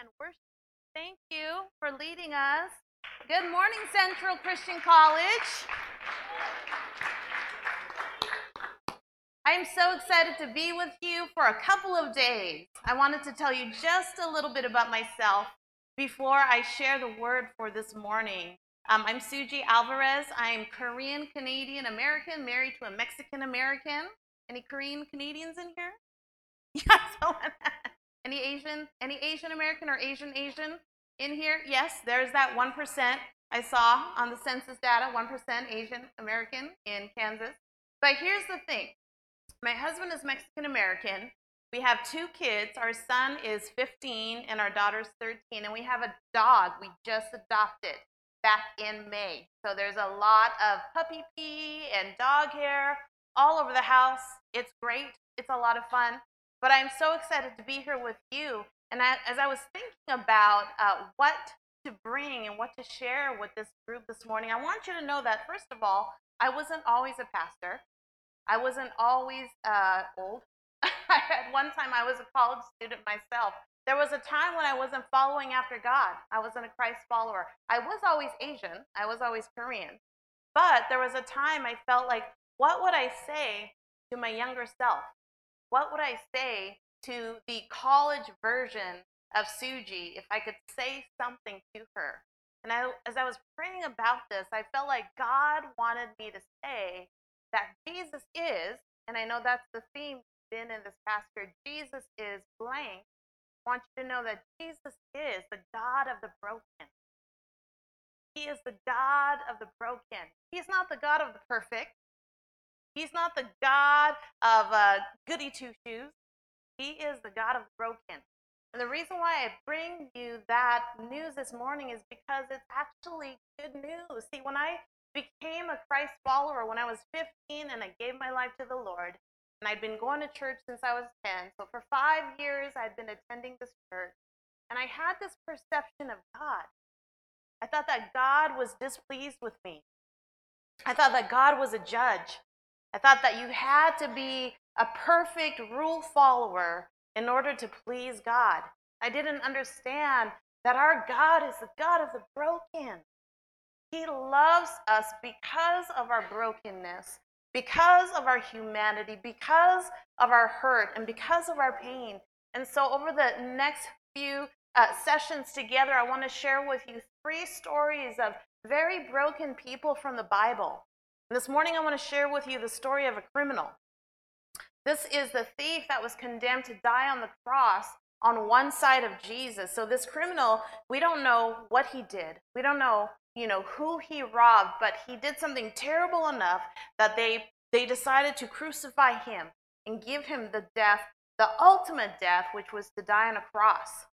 and worship. Thank you for leading us. Good morning, Central Christian College. I'm so excited to be with you for a couple of days. I wanted to tell you just a little bit about myself before I share the word for this morning. Um, I'm Suji Alvarez. I'm Korean Canadian American, married to a Mexican American. Any Korean Canadians in here? Yeah, so any Asian, any Asian American or Asian Asian in here? Yes, there's that 1% I saw on the census data, 1% Asian American in Kansas. But here's the thing. My husband is Mexican American. We have two kids. Our son is 15 and our daughter's 13. And we have a dog we just adopted back in May. So there's a lot of puppy pee and dog hair all over the house. It's great. It's a lot of fun. But I'm so excited to be here with you. And I, as I was thinking about uh, what to bring and what to share with this group this morning, I want you to know that, first of all, I wasn't always a pastor. I wasn't always uh, old. At one time, I was a college student myself. There was a time when I wasn't following after God. I wasn't a Christ follower. I was always Asian. I was always Korean. But there was a time I felt like, what would I say to my younger self? What would I say to the college version of Suji if I could say something to her? And I, as I was praying about this, I felt like God wanted me to say that Jesus is, and I know that's the theme been in this past year, Jesus is blank. I want you to know that Jesus is the God of the broken. He is the God of the broken. He's not the God of the perfect. He's not the God of uh, goody two shoes. He is the God of broken. And the reason why I bring you that news this morning is because it's actually good news. See, when I became a Christ follower when I was 15 and I gave my life to the Lord, and I'd been going to church since I was 10. So for five years, I'd been attending this church. And I had this perception of God. I thought that God was displeased with me. I thought that God was a judge. I thought that you had to be a perfect rule follower in order to please God. I didn't understand that our God is the God of the broken. He loves us because of our brokenness, because of our humanity, because of our hurt, and because of our pain. And so, over the next few uh, sessions together, I want to share with you three stories of very broken people from the Bible this morning, I want to share with you the story of a criminal. This is the thief that was condemned to die on the cross on one side of Jesus. So this criminal, we don't know what he did. We don't know, you know, who he robbed, but he did something terrible enough that they they decided to crucify him and give him the death, the ultimate death, which was to die on a cross.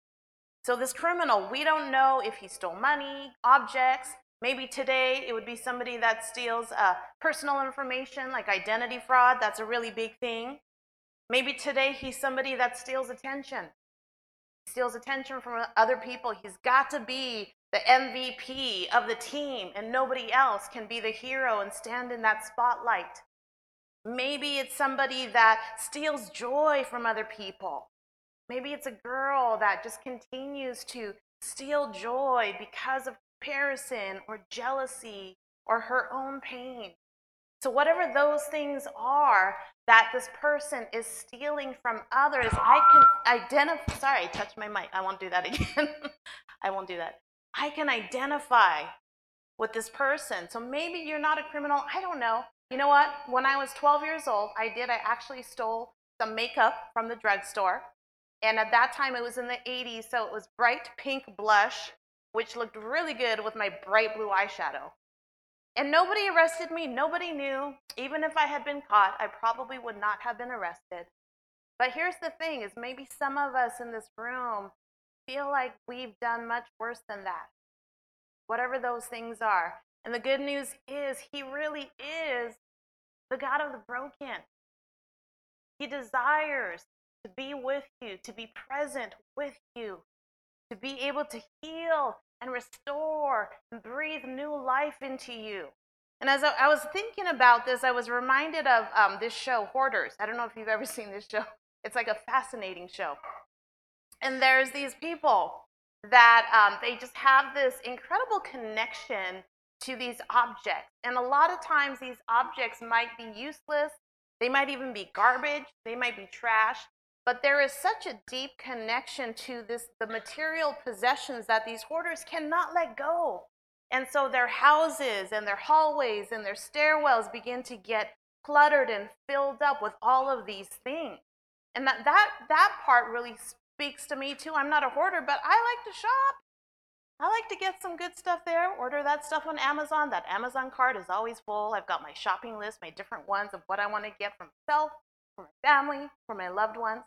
So this criminal, we don't know if he stole money, objects, Maybe today it would be somebody that steals uh, personal information like identity fraud. That's a really big thing. Maybe today he's somebody that steals attention. Steals attention from other people. He's got to be the MVP of the team, and nobody else can be the hero and stand in that spotlight. Maybe it's somebody that steals joy from other people. Maybe it's a girl that just continues to steal joy because of comparison or jealousy or her own pain. So, whatever those things are that this person is stealing from others, I can identify. Sorry, I touched my mic. I won't do that again. I won't do that. I can identify with this person. So maybe you're not a criminal. I don't know. You know what? When I was 12 years old, I did. I actually stole some makeup from the drugstore. And at that time, it was in the 80s, so it was bright pink blush which looked really good with my bright blue eyeshadow. And nobody arrested me, nobody knew. Even if I had been caught, I probably would not have been arrested. But here's the thing is maybe some of us in this room feel like we've done much worse than that. Whatever those things are. And the good news is he really is the God of the broken. He desires to be with you, to be present with you, to be able to heal and restore and breathe new life into you. And as I, was thinking about this, I was reminded of um, this show, Hoarders. I don't know if you've ever seen this show. It's like a fascinating show. And there's these people that um, they just have this incredible connection to these objects. And a lot of times, these objects might be useless, they might even be garbage, they might be trash. But there is such a deep connection to this, the material possessions that these hoarders cannot let go. And so their houses and their hallways and their stairwells begin to get cluttered and filled up with all of these things. And that, that, that part really speaks to me too. I'm not a hoarder, but I like to shop. I like to get some good stuff there, order that stuff on Amazon. That Amazon cart is always full. I've got my shopping list, my different ones of what I want to get for myself, for my family, for my loved ones.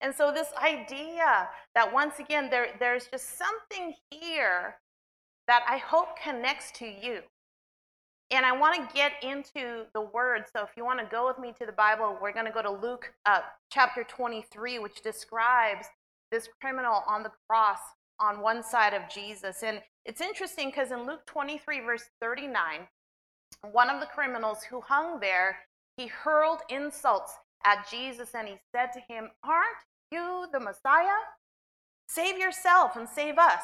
And so this idea that once again there, there's just something here that I hope connects to you. And I want to get into the word. So if you want to go with me to the Bible, we're going to go to Luke uh, chapter 23, which describes this criminal on the cross on one side of Jesus. And it's interesting because in Luke 23, verse 39, one of the criminals who hung there, he hurled insults at Jesus and he said to him, Aren't you the Messiah? Save yourself and save us.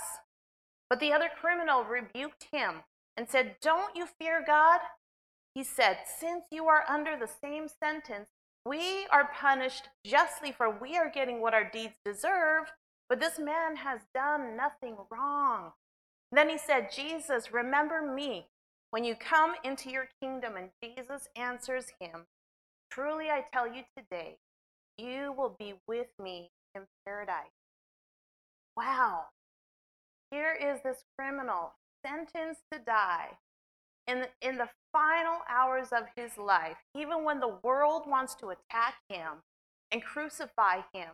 But the other criminal rebuked him and said, Don't you fear God? He said, Since you are under the same sentence, we are punished justly, for we are getting what our deeds deserve, but this man has done nothing wrong. Then he said, Jesus, remember me when you come into your kingdom. And Jesus answers him, Truly I tell you today, you will be with me in paradise. Wow. Here is this criminal sentenced to die in the, in the final hours of his life, even when the world wants to attack him and crucify him,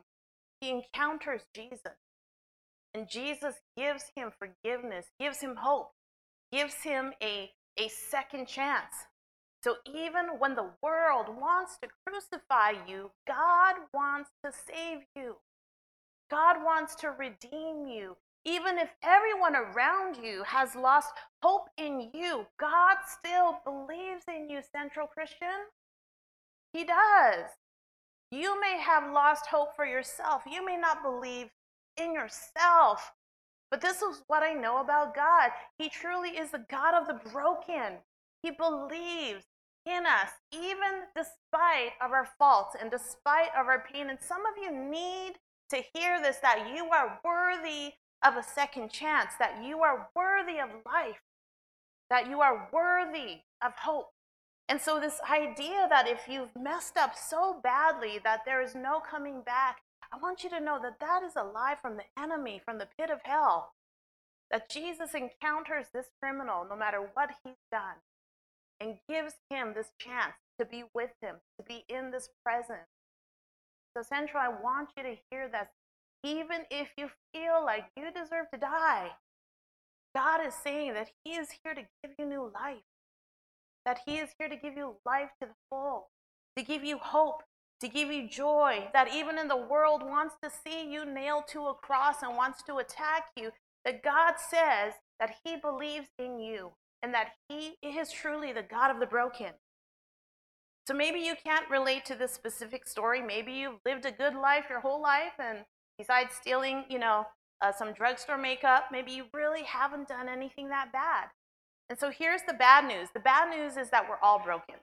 he encounters Jesus. And Jesus gives him forgiveness, gives him hope, gives him a, a second chance. So even when the world wants to crucify you, God wants to save you. God wants to redeem you. Even if everyone around you has lost hope in you, God still believes in you, Central Christian. He does. You may have lost hope for yourself. You may not believe in yourself. But this is what I know about God. He truly is the God of the broken. He believes in us, even despite of our faults and despite of our pain. And some of you need to hear this that you are worthy of a second chance, that you are worthy of life, that you are worthy of hope. And so, this idea that if you've messed up so badly that there is no coming back, I want you to know that that is a lie from the enemy, from the pit of hell. That Jesus encounters this criminal no matter what he's done and gives him this chance to be with him, to be in this presence. So, Central, I want you to hear that even if you feel like you deserve to die, God is saying that He is here to give you new life, that He is here to give you life to the full, to give you hope, to give you joy, that even in the world wants to see you nailed to a cross and wants to attack you, that God says that He believes in you and that He is truly the God of the broken. So maybe you can't relate to this specific story. Maybe you've lived a good life your whole life and Besides stealing, you know, uh, some drugstore makeup, maybe you really haven't done anything that bad. And so here's the bad news. The bad news is that we're all broken.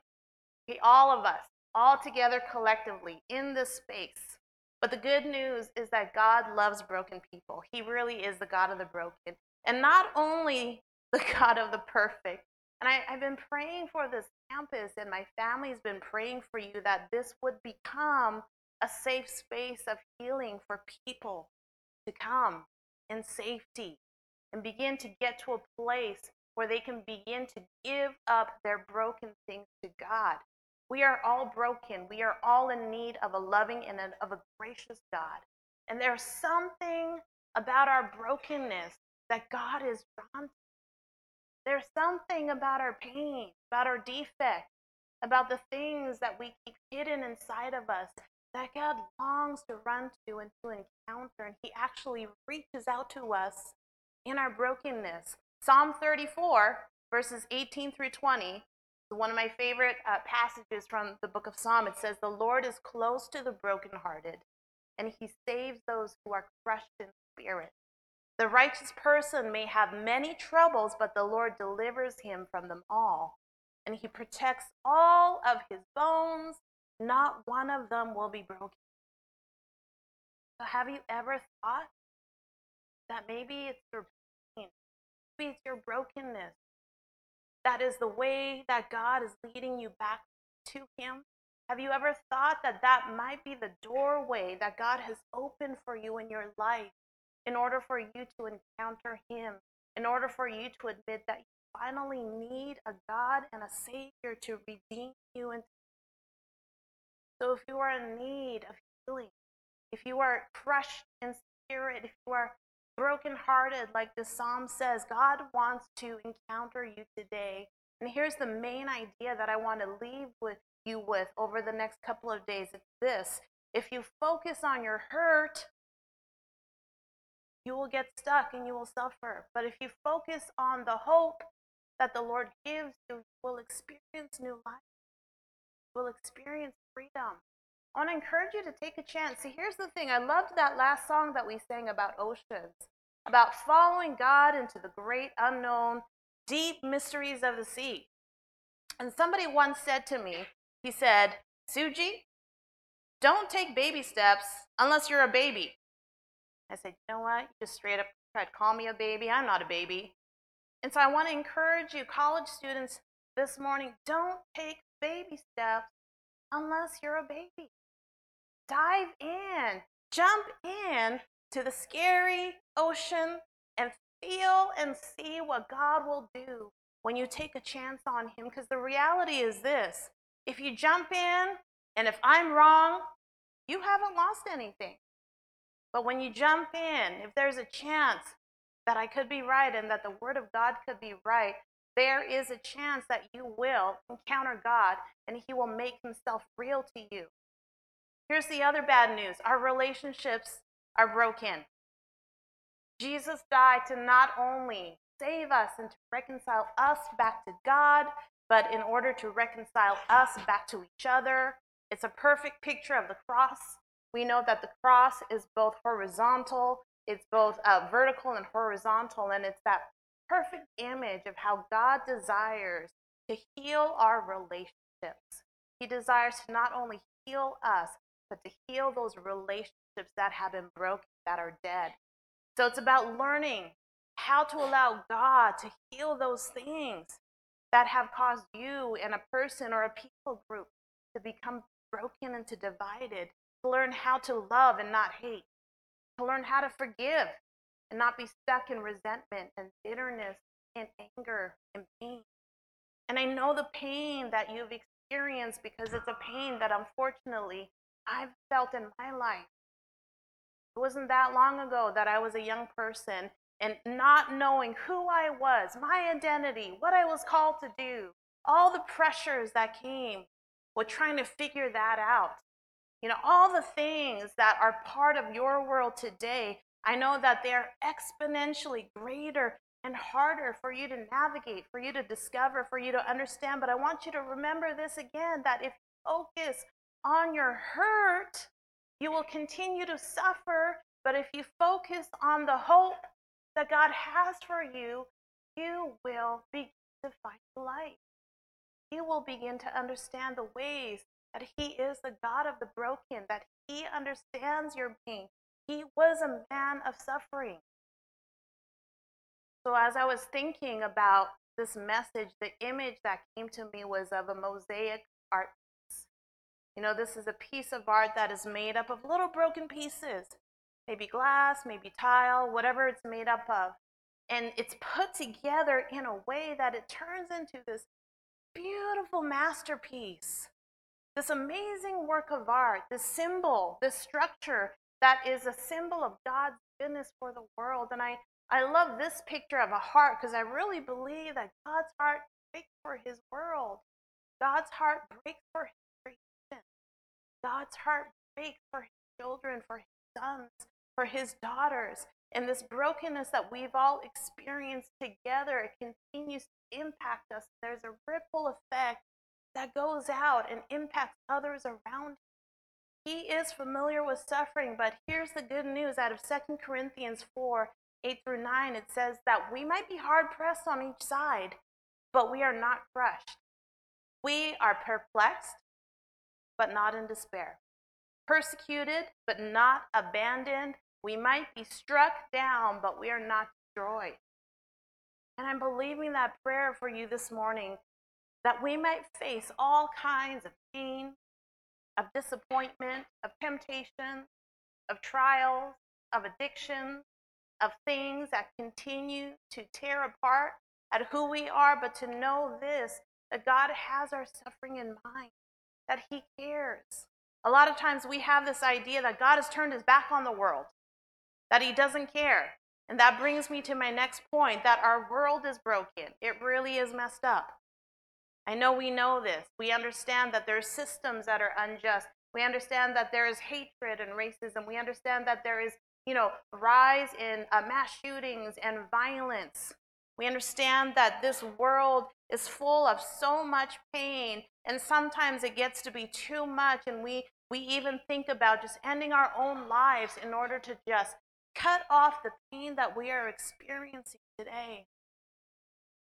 Okay, all of us, all together collectively in this space. But the good news is that God loves broken people. He really is the God of the broken. And not only the God of the perfect. And I, have been praying for this campus, and my family's been praying for you that this would become a safe space of healing for people to come in safety and begin to get to a place where they can begin to give up their broken things to God. We are all broken. We are all in need of a loving and of a gracious God. And there's something about our brokenness that God is drawn to. There's something about our pain, about our defect, about the things that we keep hidden inside of us that God longs to run to and to encounter, and He actually reaches out to us in our brokenness. Psalm 34, verses 18 through 20, is one of my favorite uh, passages from the book of Psalm. It says, The Lord is close to the brokenhearted, and He saves those who are crushed in spirit. The righteous person may have many troubles, but the Lord delivers him from them all. And he protects all of his bones, not one of them will be broken. So, have you ever thought that maybe it's your pain, maybe it's your brokenness, that is the way that God is leading you back to Him? Have you ever thought that that might be the doorway that God has opened for you in your life in order for you to encounter Him, in order for you to admit that you finally need a God and a Savior to redeem you? And so, if you are in need of healing, if you are crushed in spirit, if you are brokenhearted, like the psalm says, God wants to encounter you today. And here's the main idea that I want to leave with you with over the next couple of days. It's this if you focus on your hurt, you will get stuck and you will suffer. But if you focus on the hope that the Lord gives you, will experience new life. You will experience freedom. I want to encourage you to take a chance. See, here's the thing. I loved that last song that we sang about oceans, about following God into the great unknown, deep mysteries of the sea. And somebody once said to me, he said, Suji, don't take baby steps unless you're a baby. I said, you know what? You just straight up tried to call me a baby. I'm not a baby. And so I want to encourage you, college students, this morning, don't take baby steps unless you're a baby dive in, jump in to the scary ocean and feel and see what God will do when you take a chance on Him. Because the reality is this if you jump in, and if I'm wrong, you haven't lost anything. But when you jump in, if there's a chance that I could be right and that the Word of God could be right, there is a chance that you will encounter God and He will make Himself real to you. Here's the other bad news our relationships are broken. Jesus died to not only save us and to reconcile us back to God, but in order to reconcile us back to each other. It's a perfect picture of the cross. We know that the cross is both horizontal, it's both uh, vertical and horizontal, and it's that perfect image of how God desires to heal our relationships. He desires to not only heal us, but to heal those relationships that have been broken, that are dead. So it's about learning how to allow God to heal those things that have caused you and a person or a people group to become broken and to divided, to learn how to love and not hate, to learn how to forgive and not be stuck in resentment and bitterness and anger and pain. And I know the pain that you've experienced because it's a pain that unfortunately I've felt in my life. It wasn't that long ago that I was a young person and not knowing who I was, my identity, what I was called to do, all the pressures that came with trying to figure that out. You know, all the things that are part of your world today, I know that they're exponentially greater and harder for you to navigate, for you to discover, for you to understand. But I want you to remember this again that if you focus on your hurt, you will continue to suffer. But if you focus on the hope that God has for you, you will begin to find light. You will begin to understand the ways that He is the God of the broken, that He understands your pain. He was a man of suffering. So, as I was thinking about this message, the image that came to me was of a mosaic art piece. you know, this is a piece of art that is made up of little broken pieces, maybe glass, maybe tile, whatever it's made up of. And it's put together in a way that it turns into this beautiful masterpiece, this amazing work of art, this symbol, this structure that is a symbol of God's goodness for the world. And I, I love this picture of a heart because I really believe that God's heart breaks for his world. God's heart breaks for his creation. God's heart breaks for his children, for his sons, for his daughters. And this brokenness that we've all experienced together, it continues to impact us. There's a ripple effect that goes out and impacts others around him. He is familiar with suffering, but here's the good news out of 2 Corinthians 4 8 through 9, it says that we might be hard pressed on each side, but we are not crushed. We are perplexed, but not in despair. Persecuted, but not abandoned. We might be struck down, but we are not destroyed. And I'm believing that prayer for you this morning that we might face all kinds of pain, of disappointment, of temptation, of trials, of addiction, of things that continue to tear apart at who we are, but to know this that God has our suffering in mind, that He cares. A lot of times we have this idea that God has turned His back on the world, that He doesn't care. And that brings me to my next point that our world is broken. It really is messed up. I know we know this. We understand that there are systems that are unjust. We understand that there is hatred and racism. We understand that there is, you know, rise in uh, mass shootings and violence. We understand that this world is full of so much pain, and sometimes it gets to be too much, and we, we even think about just ending our own lives in order to just cut off the pain that we are experiencing today.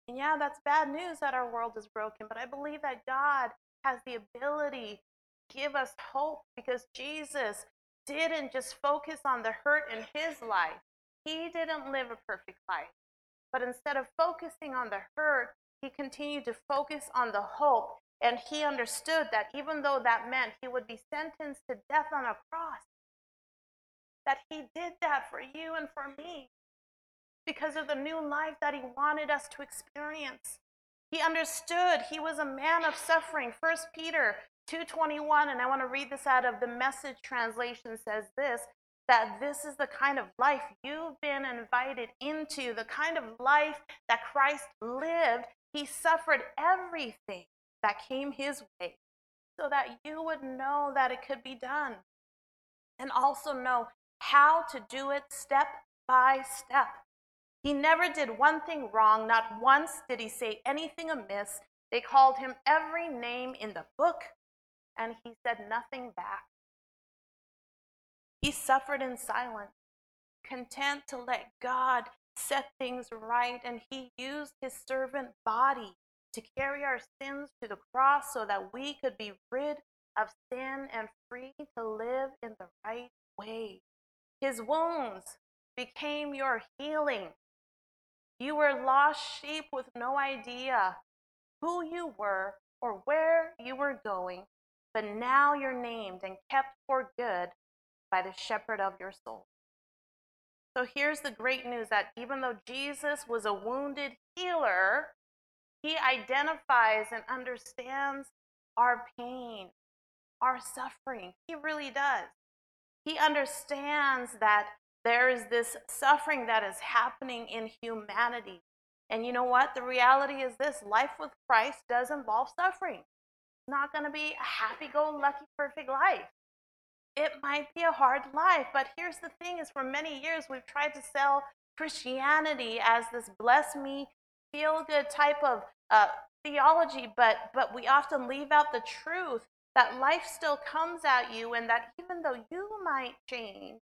And yeah, that's bad news that our world is broken, but I believe that God has the ability to give us hope because Jesus didn't just focus on the hurt in his life. He didn't live a perfect life. But instead of focusing on the hurt, he continued to focus on the hope. And he understood that even though that meant he would be sentenced to death on a cross, that he did that for you and for me because of the new life that he wanted us to experience. He understood he was a man of suffering. First Peter 2:21 and I want to read this out of the message translation says this that this is the kind of life you've been invited into, the kind of life that Christ lived. He suffered everything that came his way so that you would know that it could be done and also know how to do it step by step. He never did one thing wrong, not once did he say anything amiss. They called him every name in the book, and he said nothing back. He suffered in silence, content to let God set things right, and he used his servant body to carry our sins to the cross so that we could be rid of sin and free to live in the right way. His wounds became your healing. You were lost sheep with no idea who you were or where you were going, but now you're named and kept for good by the shepherd of your soul. So here's the great news that even though Jesus was a wounded healer, he identifies and understands our pain, our suffering. He really does. He understands that there is this suffering that is happening in humanity. And you know what? The reality is this life with Christ does involve suffering. It's not going to be a happy go lucky, perfect life it might be a hard life. But here's the thing is for many years we've tried to sell Christianity as this bless me, feel good type of uh, theology, but but we often leave out the truth that life still comes at you and that even though you might change,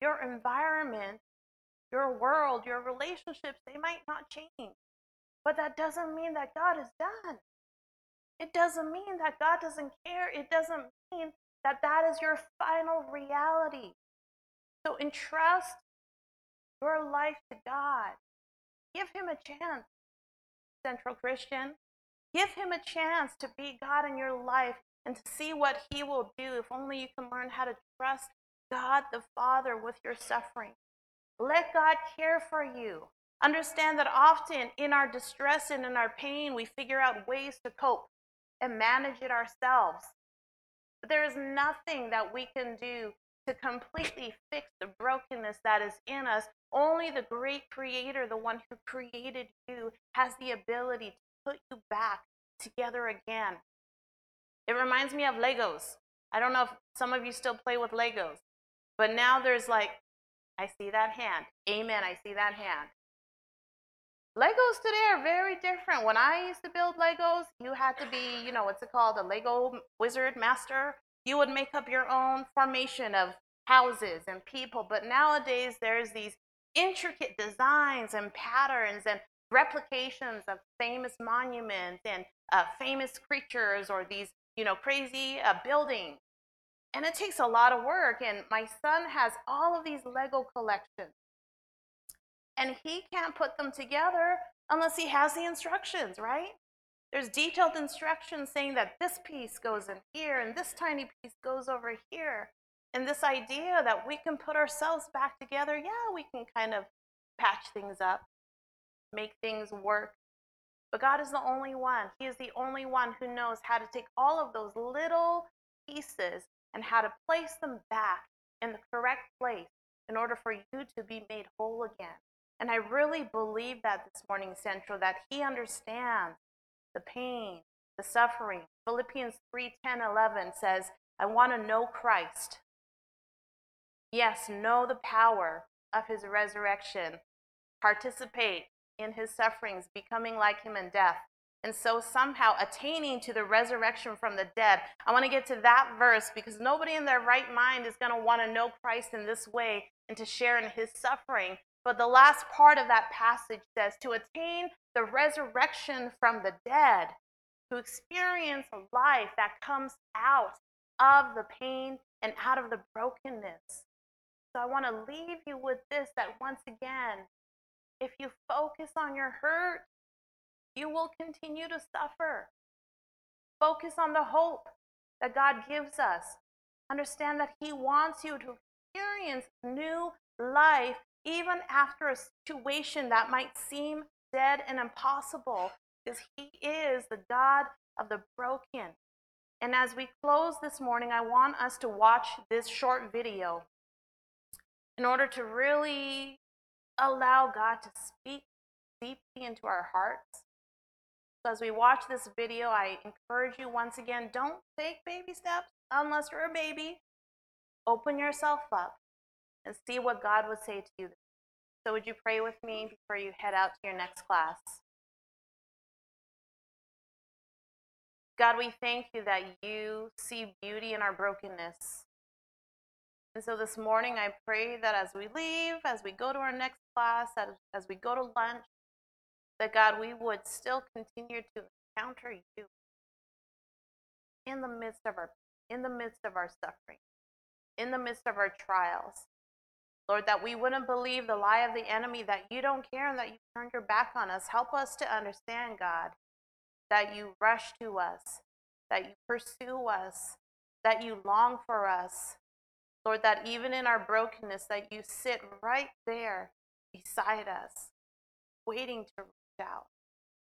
your environment, your world, your relationships, they might not change. But that doesn't mean that God is done. It doesn't mean that God doesn't care. It doesn't mean that that is your final reality. So entrust your life to God. Give Him a chance, Central Christian. Give Him a chance to be God in your life and to see what He will do if only you can learn how to trust God the Father with your suffering. Let God care for you. Understand that often in our distress and in our pain, we figure out ways to cope and manage it ourselves. But there is nothing that we can do to completely fix the brokenness that is in us. Only the great creator, the one who created you, has the ability to put you back together again. It reminds me of Legos. I don't know if some of you still play with Legos, but now there's like, I see that hand. Amen. I see that hand. Legos today are very different. When I used to build Legos, you had to be, you know, what's it called, a Lego wizard master. You would make up your own formation of houses and people. But nowadays, there's these intricate designs and patterns and replications of famous monuments and uh, famous creatures or these, you know, crazy uh, buildings. And it takes a lot of work. And my son has all of these Lego collections. And he can't put them together unless he has the instructions, right? There's detailed instructions saying that this piece goes in here and this tiny piece goes over here. And this idea that we can put ourselves back together, yeah, we can kind of patch things up, make things work. But God is the only one. He is the only one who knows how to take all of those little pieces and how to place them back in the correct place in order for you to be made whole again. And I really believe that this morning, Central, that He understands the pain, the suffering. Philippians 3 10, 11 says, I want to know Christ. Yes, know the power of His resurrection, participate in His sufferings, becoming like Him in death, and so somehow attaining to the resurrection from the dead. I want to get to that verse because nobody in their right mind is going to want to know Christ in this way and to share in his suffering. But the last part of that passage says to attain the resurrection from the dead, to experience a life that comes out of the pain and out of the brokenness. So I want to leave you with this that once again, if you focus on your hurt, you will continue to suffer. Focus on the hope that God gives us. Understand that He wants you to experience new life even after a situation that might seem dead and impossible, because He is the God of the broken. And as we close this morning, I want us to watch this short video in order to really allow God to speak deeply into our hearts so as we watch this video, I encourage you once again, don't take baby steps unless you're a baby. Open yourself up and see what God would say to you. So would you pray with me before you head out to your next class? God, we thank you that you see beauty in our brokenness. And so this morning, I pray that as we leave, as we go to our next class, as, as we go to lunch, that God, we would still continue to encounter you in the midst of our in the midst of our suffering, in the midst of our trials. Lord, that we wouldn't believe the lie of the enemy that you don't care and that you turned your back on us. Help us to understand, God, that you rush to us, that you pursue us, that you long for us. Lord, that even in our brokenness, that you sit right there beside us, waiting to out.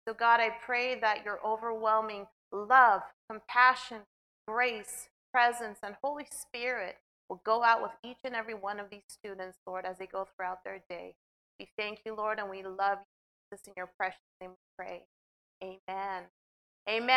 So, God, I pray that your overwhelming love, compassion, grace, presence, and Holy Spirit will go out with each and every one of these students, Lord, as they go throughout their day. We thank you, Lord, and we love you. This in your precious name we pray. Amen. Amen.